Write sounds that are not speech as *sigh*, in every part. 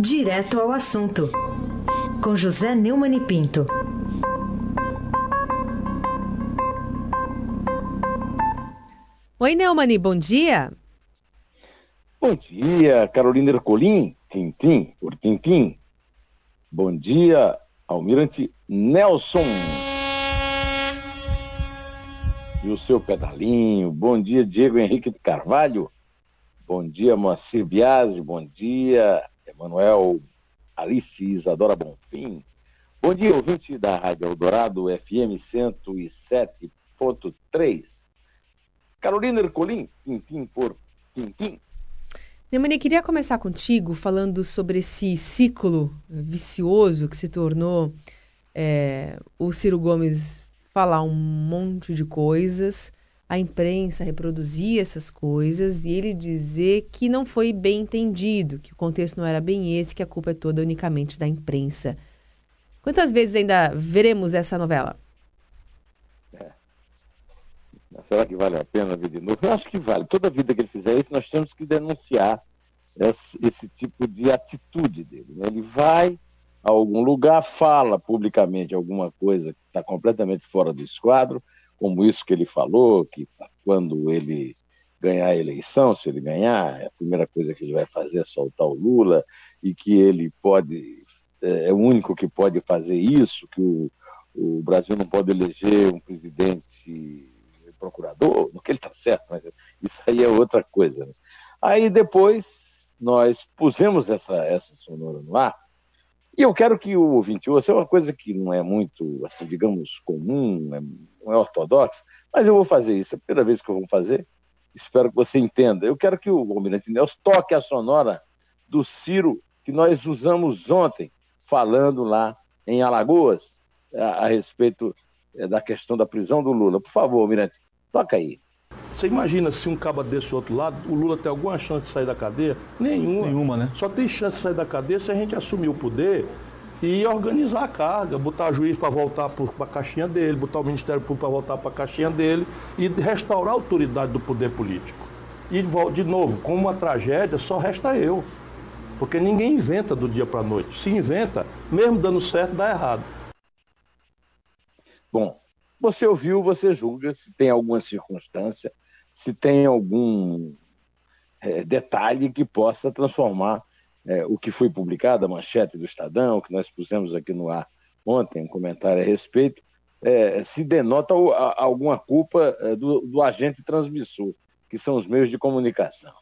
Direto ao assunto, com José Neumann e Pinto. Oi, Neumani, bom dia. Bom dia, Carolina Ercolim, Tintim, por Tintim. Bom dia, Almirante Nelson. E o seu pedalinho. Bom dia, Diego Henrique de Carvalho. Bom dia, Moacir Biasi. Bom dia, Emanuel Alice Isadora Bonfim. Bom dia, ouvinte da Rádio Eldorado FM 107.3. Carolina Ercolim, Tintim por Tintim. Neumani, queria começar contigo falando sobre esse ciclo vicioso que se tornou é, o Ciro Gomes falar um monte de coisas, a imprensa reproduzir essas coisas e ele dizer que não foi bem entendido, que o contexto não era bem esse, que a culpa é toda unicamente da imprensa. Quantas vezes ainda veremos essa novela? É. Será que vale a pena ver de novo? Eu acho que vale. Toda vida que ele fizer isso, nós temos que denunciar esse, esse tipo de atitude dele. Né? Ele vai a algum lugar, fala publicamente alguma coisa que está completamente fora do esquadro, como isso que ele falou, que quando ele ganhar a eleição, se ele ganhar, a primeira coisa que ele vai fazer é soltar o Lula e que ele pode é, é o único que pode fazer isso, que o, o Brasil não pode eleger um presidente procurador, no que ele está certo, mas isso aí é outra coisa. Né? Aí depois nós pusemos essa, essa sonora no ar, e eu quero que o ouvinte ouça, é uma coisa que não é muito, assim, digamos, comum, é, não é ortodoxa, mas eu vou fazer isso, é a primeira vez que eu vou fazer, espero que você entenda. Eu quero que o Almirante Nelson toque a sonora do Ciro que nós usamos ontem, falando lá em Alagoas, a, a respeito é, da questão da prisão do Lula. Por favor, Almirante, toca aí. Você imagina se um caba desse outro lado, o Lula tem alguma chance de sair da cadeia? Nenhuma. Nenhuma, né? Só tem chance de sair da cadeia se a gente assumir o poder e organizar a carga, botar juiz para voltar para a caixinha dele, botar o Ministério Público para voltar para a caixinha dele e restaurar a autoridade do poder político. E, de novo, como uma tragédia, só resta eu. Porque ninguém inventa do dia para a noite. Se inventa, mesmo dando certo, dá errado. Bom, você ouviu, você julga se tem alguma circunstância, se tem algum é, detalhe que possa transformar é, o que foi publicado, a manchete do Estadão, que nós pusemos aqui no ar ontem, um comentário a respeito, é, se denota alguma culpa é, do, do, agente transmissor, que são os meios de comunicação.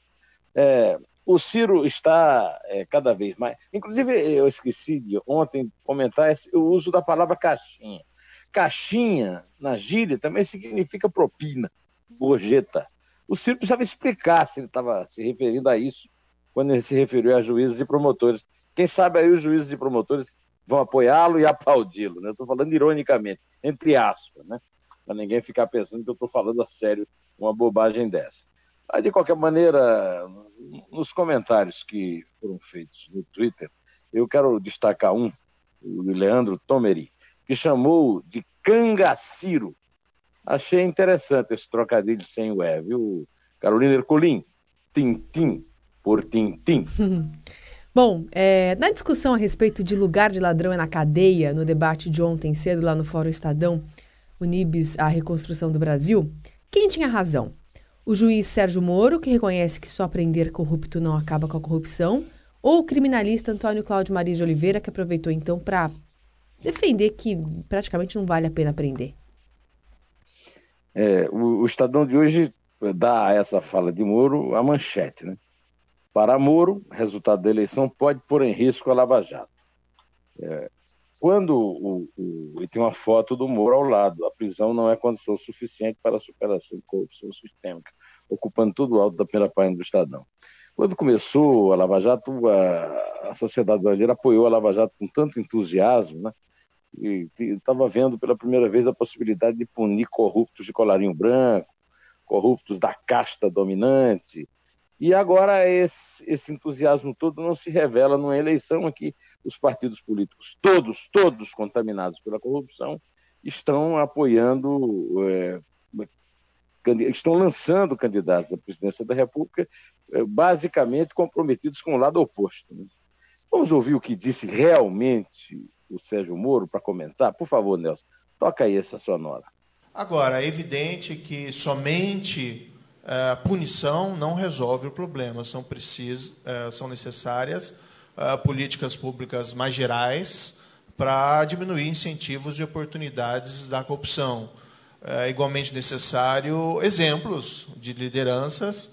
É, o Ciro está é, cada vez mais. Inclusive, eu esqueci de ontem comentar o uso da palavra caixinha. Caixinha, na gíria, também significa propina, gorjeta. O Ciro precisava explicar se ele estava se referindo a isso quando ele se referiu a juízes e promotores. Quem sabe aí os juízes e promotores vão apoiá-lo e aplaudi-lo. Né? Estou falando ironicamente, entre aspas, né? para ninguém ficar pensando que eu estou falando a sério uma bobagem dessa. De qualquer maneira, nos comentários que foram feitos no Twitter, eu quero destacar um, o Leandro Tomeri, que chamou de cangaciro. Achei interessante esse trocadilho sem o E, viu? Carolina Ercolim, Tintim por Tintim. *laughs* Bom, é, na discussão a respeito de lugar de ladrão é na cadeia, no debate de ontem cedo lá no Fórum Estadão, Unibis, a reconstrução do Brasil, quem tinha razão? O juiz Sérgio Moro, que reconhece que só prender corrupto não acaba com a corrupção, ou o criminalista Antônio Cláudio Maria de Oliveira, que aproveitou então para defender que praticamente não vale a pena prender. É, o, o, Estadão de hoje dá a essa fala de Moro a manchete. Né? Para Moro, resultado da eleição pode pôr em risco a Lava Jato. É, quando o, o, e tem uma foto do Moro ao lado, a prisão não é condição suficiente para a superação de corrupção sistêmica, ocupando todo o alto da primeira página do Estadão. Quando começou a Lava Jato, a, a sociedade brasileira apoiou a Lava Jato com tanto entusiasmo, né? e estava vendo pela primeira vez a possibilidade de punir corruptos de colarinho branco, corruptos da casta dominante. E agora esse, esse entusiasmo todo não se revela numa eleição em que os partidos políticos, todos, todos contaminados pela corrupção, estão apoiando, é, estão lançando candidatos à presidência da República, é, basicamente comprometidos com o lado oposto. Né? Vamos ouvir o que disse realmente o Sérgio Moro para comentar? Por favor, Nelson, toca aí essa sonora. Agora, é evidente que somente uh, punição não resolve o problema. São, precis, uh, são necessárias uh, políticas públicas mais gerais para diminuir incentivos de oportunidades da corrupção. É igualmente necessário exemplos de lideranças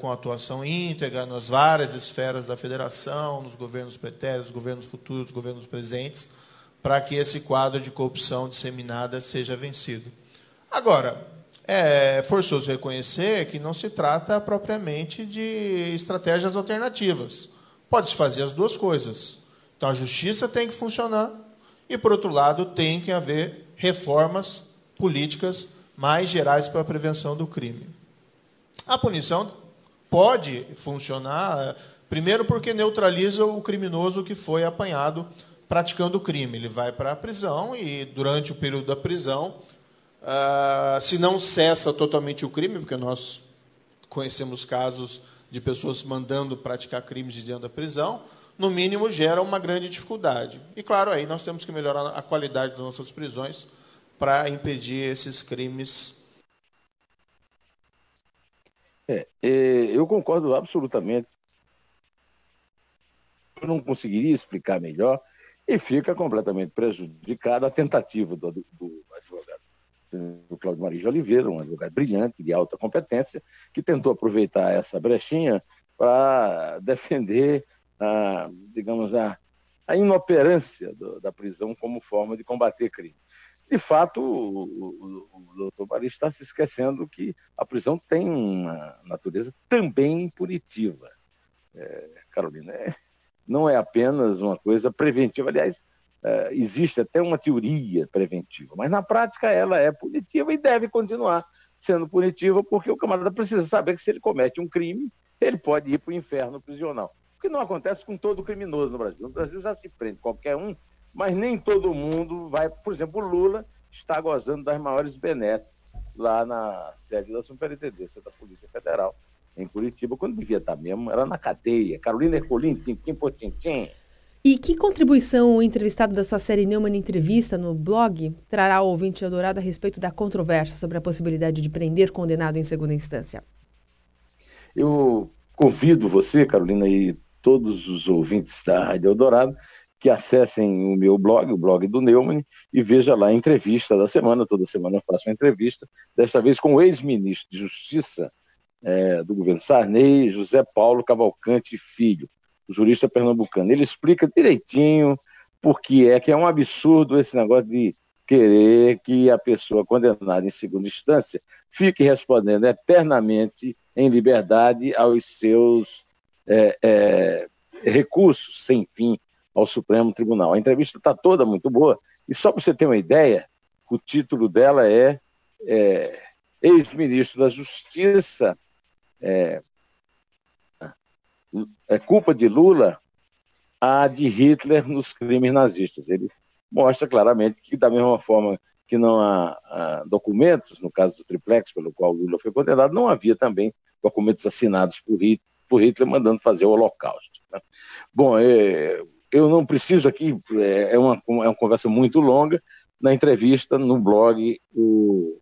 com atuação íntegra nas várias esferas da federação, nos governos pretéritos, governos futuros, governos presentes, para que esse quadro de corrupção disseminada seja vencido. Agora, é forçoso reconhecer que não se trata propriamente de estratégias alternativas. Pode-se fazer as duas coisas. Então, a justiça tem que funcionar e, por outro lado, tem que haver reformas políticas mais gerais para a prevenção do crime. A punição pode funcionar, primeiro, porque neutraliza o criminoso que foi apanhado praticando o crime. Ele vai para a prisão e, durante o período da prisão, uh, se não cessa totalmente o crime, porque nós conhecemos casos de pessoas mandando praticar crimes de dentro da prisão, no mínimo gera uma grande dificuldade. E, claro, aí nós temos que melhorar a qualidade das nossas prisões para impedir esses crimes. É, é, eu concordo absolutamente. Eu não conseguiria explicar melhor e fica completamente prejudicada a tentativa do, do do Cláudio Maria de Oliveira, um advogado brilhante, de alta competência, que tentou aproveitar essa brechinha para defender, a, digamos, a, a inoperância do, da prisão como forma de combater crime de fato, o, o, o doutor Mari está se esquecendo que a prisão tem uma natureza também punitiva. É, Carolina, é, não é apenas uma coisa preventiva. Aliás, é, existe até uma teoria preventiva, mas na prática ela é punitiva e deve continuar sendo punitiva, porque o camarada precisa saber que se ele comete um crime, ele pode ir para o inferno prisional. O que não acontece com todo criminoso no Brasil. No Brasil já se prende qualquer um mas nem todo mundo vai. Por exemplo, o Lula está gozando das maiores benesses lá na sede da Superintendência da Polícia Federal, em Curitiba, quando devia estar mesmo, era na cadeia. Carolina Ercolim, tintim por tintim. E que contribuição o entrevistado da sua série Neumann Entrevista no blog trará ao ouvinte Eldorado a respeito da controvérsia sobre a possibilidade de prender condenado em segunda instância? Eu convido você, Carolina, e todos os ouvintes da Rádio Eldorado que acessem o meu blog, o blog do Neumann, e veja lá a entrevista da semana. Toda semana eu faço uma entrevista, desta vez com o ex-ministro de Justiça é, do governo Sarney, José Paulo Cavalcante Filho, jurista pernambucano. Ele explica direitinho por que é que é um absurdo esse negócio de querer que a pessoa condenada em segunda instância fique respondendo eternamente em liberdade aos seus é, é, recursos sem fim ao Supremo Tribunal. A entrevista está toda muito boa, e só para você ter uma ideia, o título dela é, é Ex-Ministro da Justiça, é, é culpa de Lula a de Hitler nos crimes nazistas. Ele mostra claramente que, da mesma forma que não há, documentos, no caso do triplex, pelo qual Lula foi condenado, não havia também documentos assinados por Hitler, por Hitler mandando fazer o Holocausto. Né? Bom, é, eu não preciso aqui, é, é uma, é uma conversa muito longa. Na entrevista, no blog, o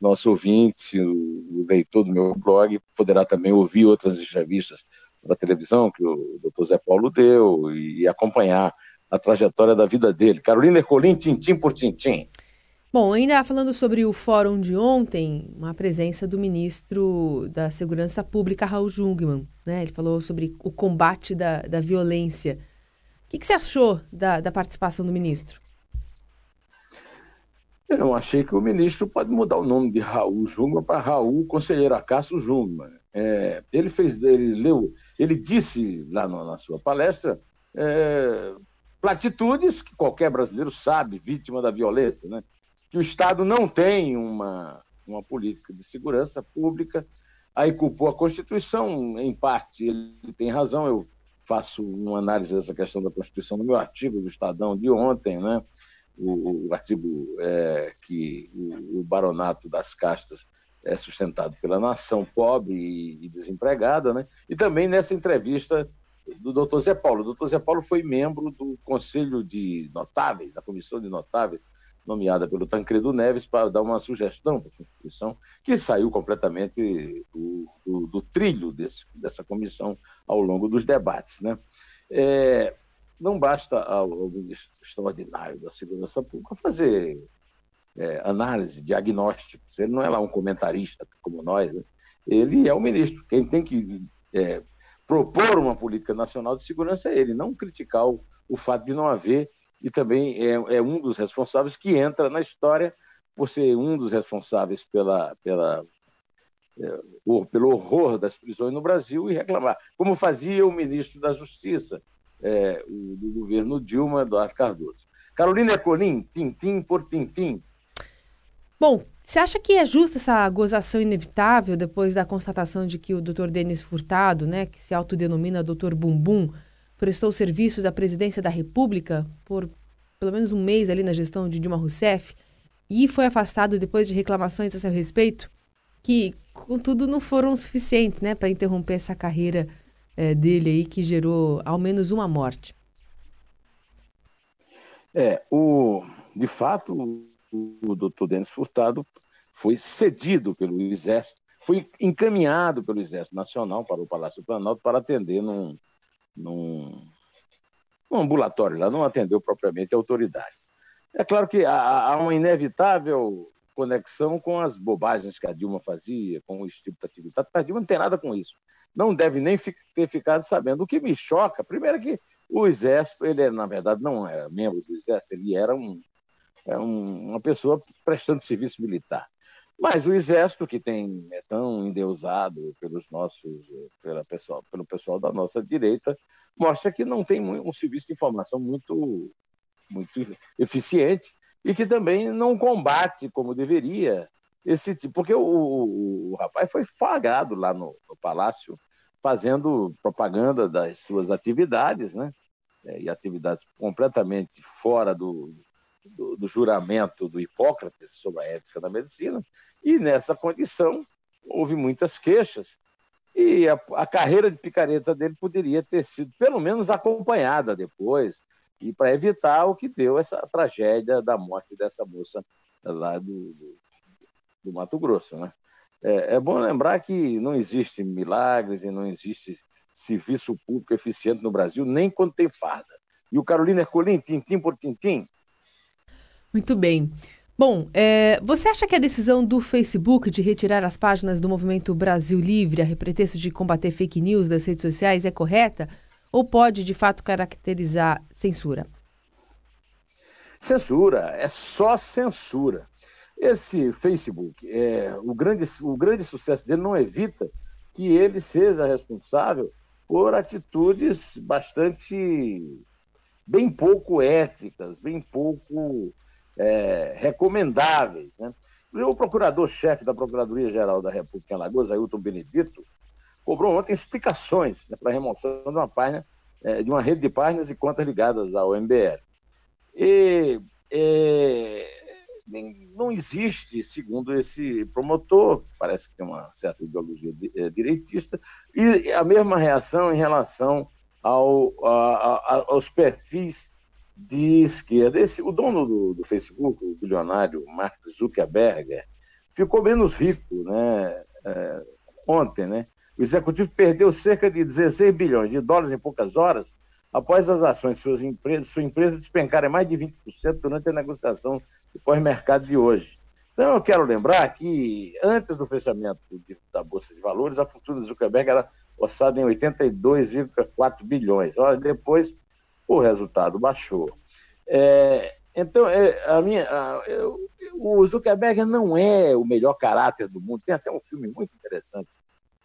nosso ouvinte, o, leitor do meu blog, poderá também ouvir outras entrevistas da televisão que o doutor Zé Paulo deu e, acompanhar a trajetória da vida dele. Carolina Ercolim, tintim por tintim. Bom, ainda falando sobre o fórum de ontem, uma presença do ministro da Segurança Pública, Raul Jungmann. Né? Ele falou sobre o combate da, da violência que, que você achou da, da participação do ministro? Eu não achei que o ministro pode mudar o nome de Raul Jungmann para Raul Conselheiro Acácio Jungmann. É, ele fez, ele leu, ele disse lá na, na sua palestra é, platitudes que qualquer brasileiro sabe, vítima da violência, né? que o Estado não tem uma, uma política de segurança pública, aí culpou a Constituição, em parte ele tem razão, eu faço uma análise dessa questão da Constituição no meu artigo do Estadão de ontem, né? o, o artigo é, que o, o, baronato das castas é sustentado pela nação pobre e, desempregada, né? e também nessa entrevista do doutor Zé Paulo. O doutor Zé Paulo foi membro do Conselho de Notáveis, da Comissão de Notáveis, nomeada pelo Tancredo Neves para dar uma sugestão para a Constituição, que saiu completamente do, do, do trilho desse, dessa comissão ao longo dos debates. Né? É, não basta ao, ao, ministro extraordinário da Segurança Pública fazer é, análise, diagnósticos. Ele não é lá um comentarista como nós. Né? Ele é o ministro. Quem tem que é, propor uma política nacional de segurança é ele, não criticar o, o fato de não haver e também é, é, um dos responsáveis que entra na história por ser um dos responsáveis pela, pela, é, o, pelo horror das prisões no Brasil e reclamar, como fazia o ministro da Justiça é, do governo Dilma, Eduardo Cardoso. Carolina Ecolim, tintim por tintim. Bom, você acha que é justa essa gozação inevitável depois da constatação de que o Dr. Denis Furtado, né, que se autodenomina Dr. Bumbum, prestou serviços à presidência da República por pelo menos um mês ali na gestão de Dilma Rousseff e foi afastado depois de reclamações a seu respeito, que, contudo, não foram suficientes né, para interromper essa carreira é, dele aí que gerou ao menos uma morte. É, o, de fato, o, doutor Denis Furtado foi cedido pelo Exército, foi encaminhado pelo Exército Nacional para o Palácio do Planalto para atender num, num, num ambulatório lá, não atendeu propriamente autoridades. É claro que há, há uma inevitável conexão com as bobagens que a Dilma fazia, com o estilo da atividade. A Dilma não tem nada com isso. Não deve nem ter ficado sabendo. O que me choca, primeiro é que o Exército, ele na verdade não era membro do Exército, ele era um, é um, uma pessoa prestando serviço militar. Mas o exército, que tem, é tão endeusado pelos nossos, pela pessoal, pelo pessoal da nossa direita, mostra que não tem um serviço de informação muito, muito eficiente e que também não combate como deveria esse tipo. Porque o, o, o rapaz foi flagrado lá no, no, Palácio fazendo propaganda das suas atividades, né? É, e atividades completamente fora do, do, do, juramento do Hipócrates sobre a ética da medicina, e nessa condição houve muitas queixas, e a, a carreira de picareta dele poderia ter sido pelo menos acompanhada depois, e para evitar o que deu essa tragédia da morte dessa moça lá do, do, do Mato Grosso. Né? É, é, bom lembrar que não existe milagres e não existe serviço público eficiente no Brasil, nem quando tem farda. E o Carolina Ercolim, tintim por tintim, muito bem. Bom, é, você acha que a decisão do Facebook de retirar as páginas do Movimento Brasil Livre a pretexto de combater fake news das redes sociais é correta ou pode, de fato, caracterizar censura? Censura, é só censura. Esse Facebook, é, o, grande, o grande sucesso dele não evita que ele seja responsável por atitudes bastante bem pouco éticas, bem pouco é, recomendáveis. Né? O procurador-chefe da Procuradoria-Geral da República em Alagoas, Ailton Benedito, cobrou ontem explicações né, para a remoção de uma página, é, de uma rede de páginas e contas ligadas ao MBL. E é, não existe, segundo esse promotor, parece que tem uma certa ideologia é, direitista, e a mesma reação em relação ao, a, a, aos perfis de esquerda. Esse, o dono do, do Facebook, o bilionário Mark Zuckerberg, ficou menos rico né, é, ontem. Né? O executivo perdeu cerca de 16 bilhões de dólares em poucas horas após as ações de suas empresas, sua empresa despencarem mais de 20% durante a negociação do pós-mercado de hoje. Então, eu quero lembrar que antes do fechamento de, da Bolsa de Valores, a fortuna do Zuckerberg era orçada em 82,4 bilhões. Depois o resultado baixou. É, então, é, a minha, a, eu, o Zuckerberg não é o melhor caráter do mundo. Tem até um filme muito interessante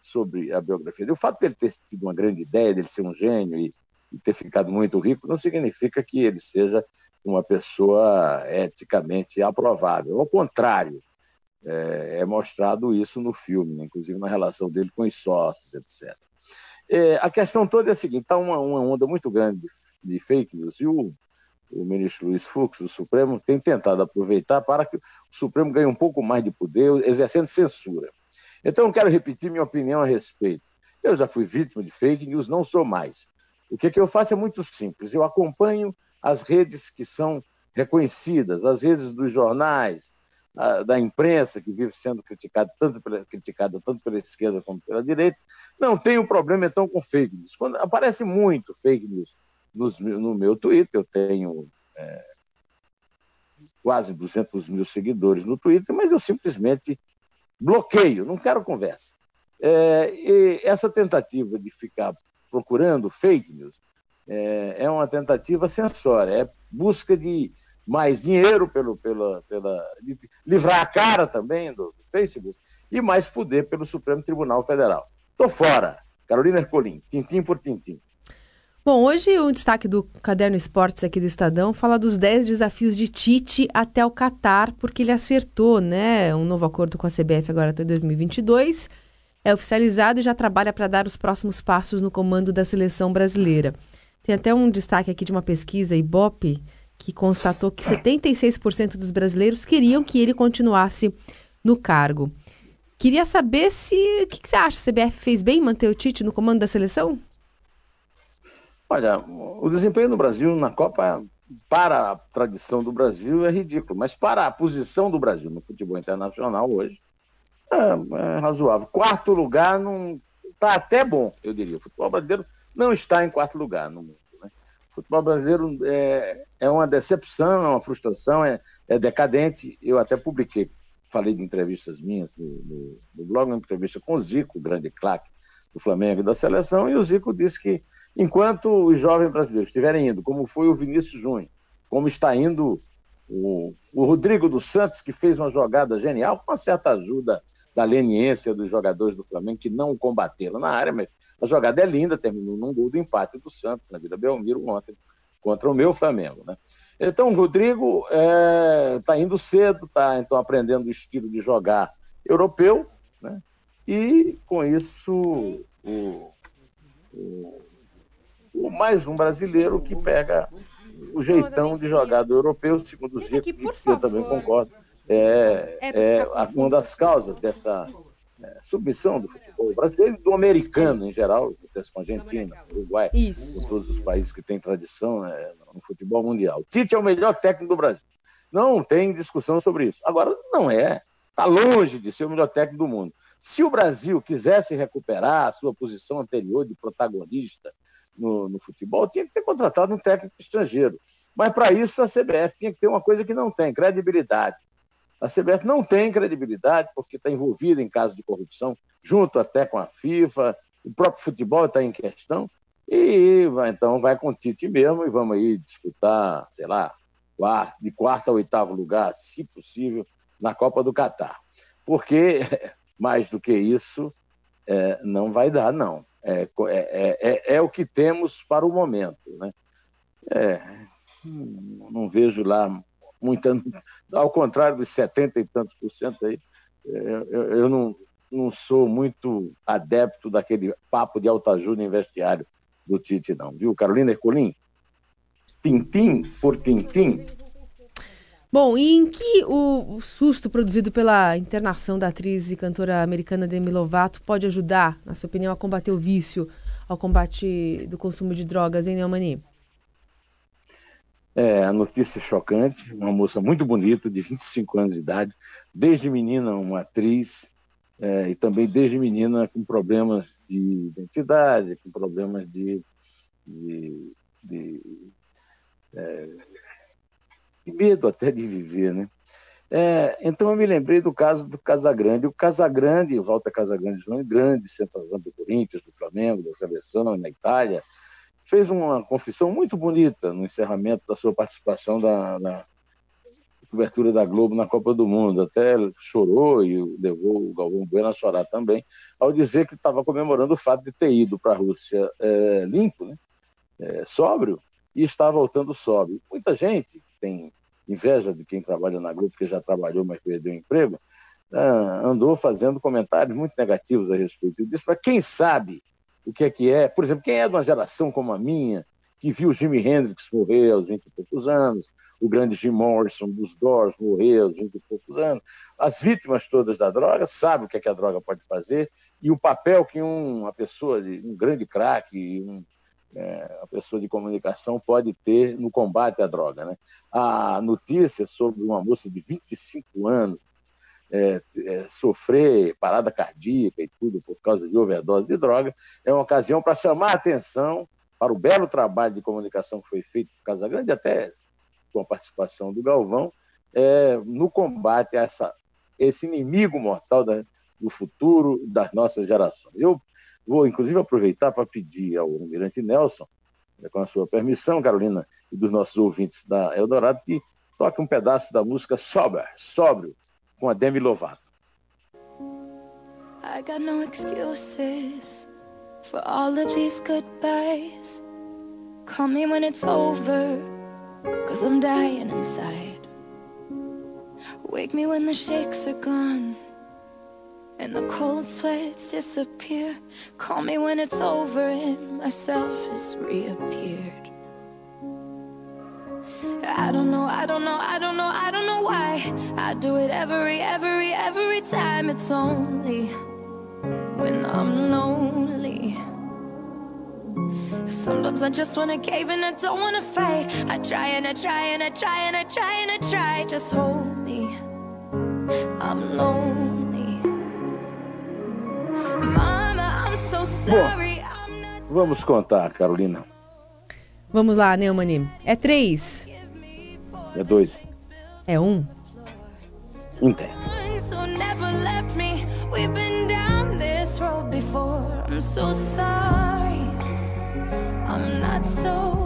sobre a biografia dele. O fato de ele ter tido uma grande ideia, dele ser um gênio e, e ter ficado muito rico, não significa que ele seja uma pessoa eticamente aprovável. Ao contrário, é, é mostrado isso no filme, né? inclusive na relação dele com os sócios, etc. É, a questão toda é a seguinte: está uma, uma onda muito grande de, de fake news e o, o ministro Luiz Fux, do Supremo, tem tentado aproveitar para que o Supremo ganhe um pouco mais de poder, exercendo censura. Então, eu quero repetir minha opinião a respeito. Eu já fui vítima de fake news, não sou mais. O que, que eu faço é muito simples. Eu acompanho as redes que são reconhecidas, as redes dos jornais, da imprensa, que vive sendo criticada tanto pela, tanto pela esquerda como pela direita. Não tenho problema, então, com fake news. Quando aparece muito fake news nos, no meu Twitter, eu tenho é, quase 200 mil seguidores no Twitter, mas eu simplesmente bloqueio, não quero conversa. É, essa tentativa de ficar procurando fake news é, é uma tentativa sensória, é busca de mais dinheiro pelo, pela, pela, livrar a cara também do, do Facebook e mais poder pelo Supremo Tribunal Federal. Estou fora. Carolina Ercolim, tintim por tintim. Bom, hoje o destaque do Caderno Esportes aqui do Estadão fala dos 10 desafios de Tite até o Catar, porque ele acertou, né, um novo acordo com a CBF agora até 2022, é oficializado e já trabalha para dar os próximos passos no comando da seleção brasileira. Tem até um destaque aqui de uma pesquisa Ibope que constatou que 76% dos brasileiros queriam que ele continuasse no cargo. Queria saber se. O que, que, você acha? A CBF fez bem manter o Tite no comando da seleção? Olha, o desempenho do Brasil na Copa, para a tradição do Brasil, é ridículo, mas para a posição do Brasil no futebol internacional hoje, é, é razoável. Quarto lugar não está até bom, eu diria. O futebol brasileiro não está em quarto lugar no mundo. Né? O futebol brasileiro é, é uma decepção, é uma frustração, é, é decadente. Eu até publiquei, falei de entrevistas minhas no, no, no blog, uma entrevista com o Zico, o grande claque do Flamengo e da seleção, e o Zico disse que enquanto os jovens brasileiros estiverem indo, como foi o Vinícius Júnior, como está indo o, o Rodrigo dos Santos, que fez uma jogada genial, com uma certa ajuda da leniência dos jogadores do Flamengo que não combateram na área, mas a jogada é linda, terminou num gol do empate do Santos na Vila Belmiro ontem contra o meu Flamengo, né? Então, o Rodrigo está é, tá indo cedo, está então aprendendo o estilo de jogar europeu, né? E com isso o, o, o mais um brasileiro que pega o jeitão de jogar do europeu, segundo o Zico, que eu também concordo é, é, é uma das causas dessa é, submissão do futebol brasileiro e do americano em geral, acontece com a Argentina, com o Uruguai, Isso. com todos os países que têm tradição né, no futebol mundial. Tite é o melhor técnico do Brasil. Não tem discussão sobre isso. Agora, não é. Está longe de ser o melhor técnico do mundo. Se o Brasil quisesse recuperar a sua posição anterior de protagonista no, no futebol, tinha que ter contratado um técnico estrangeiro. Mas para isso a CBF tinha que ter uma coisa que não tem: credibilidade. A CBF não tem credibilidade porque está envolvida em casos de corrupção, junto até com a FIFA, o próprio futebol está em questão, e então vai com o Tite mesmo e vamos aí disputar, sei lá, de quarto a oitavo lugar, se possível, na Copa do Catar. Porque, *laughs* mais do que isso, é, não vai dar, não. É, é, é, é, o que temos para o momento. Né? É, não vejo lá muita, ao contrário dos 70 e tantos por cento aí, é, eu, eu não, não sou muito adepto daquele papo de autoajuda em vestiário do Tite, não. Viu, Carolina Ercolim? Tintim por tintim. Bom, e em que o, o, susto produzido pela internação da atriz e cantora americana Demi Lovato pode ajudar, na sua opinião, a combater o vício, ao combate do consumo de drogas em Neumani? É, a notícia é chocante, uma moça muito bonita, de 25 anos de idade, desde menina uma atriz, é, e também desde menina com problemas de identidade, com problemas de, de, de, é, de medo até de viver, né? É, então eu me lembrei do caso do Casagrande. O Casagrande, Walter Casagrande, João, grande centroavante do Corinthians, do Flamengo, da seleção na Itália, fez uma confissão muito bonita no encerramento da sua participação da, na cobertura da Globo na Copa do Mundo. Até chorou e levou o Galvão Bueno a chorar também, ao dizer que estava comemorando o fato de ter ido para a Rússia é, limpo, né? É, sóbrio, e está voltando sóbrio. Muita gente tem inveja de quem trabalha na Globo, que já trabalhou, mas perdeu o emprego, é, andou fazendo comentários muito negativos a respeito disso, para quem sabe o que é que é. Por exemplo, quem é de uma geração como a minha, que viu Jimi Hendrix morrer aos 20 e poucos anos, o grande Jim Morrison dos Doors morrer aos 20 e poucos anos, as vítimas todas da droga sabem o que, é que a droga pode fazer e o papel que uma pessoa, um grande craque, um, é, a pessoa de comunicação pode ter no combate à droga. Né? A notícia sobre uma moça de 25 anos é, é, sofrer parada cardíaca e tudo por causa de overdose de droga é uma ocasião para chamar a atenção para o belo trabalho de comunicação que foi feito por Casa Grande, até com a participação do Galvão, é, no combate a essa, esse inimigo mortal da, do futuro das nossas gerações. Eu vou, inclusive, aproveitar para pedir ao Almirante Nelson, né, com a sua permissão, Carolina, e dos nossos ouvintes da Eldorado, que toque um pedaço da música Sober, Sóbrio, com a Demi Lovato. I got no excuses for all of these goodbyes. Call me when it's over, cause I'm dying inside. Wake me when the shakes are gone. And the cold sweats disappear. Call me when it's over and myself has reappeared. I don't know, I don't know, I don't know, I don't know why. I do it every, every, every time. It's only when I'm lonely. Sometimes I just wanna cave and I don't wanna fight. I try and I try and I try and I try and I try. Just hold me. I'm lonely. Bom, vamos contar, Carolina. Vamos lá, Neumani. É três. É dois. É um. Inter. I'm so sorry. I'm not so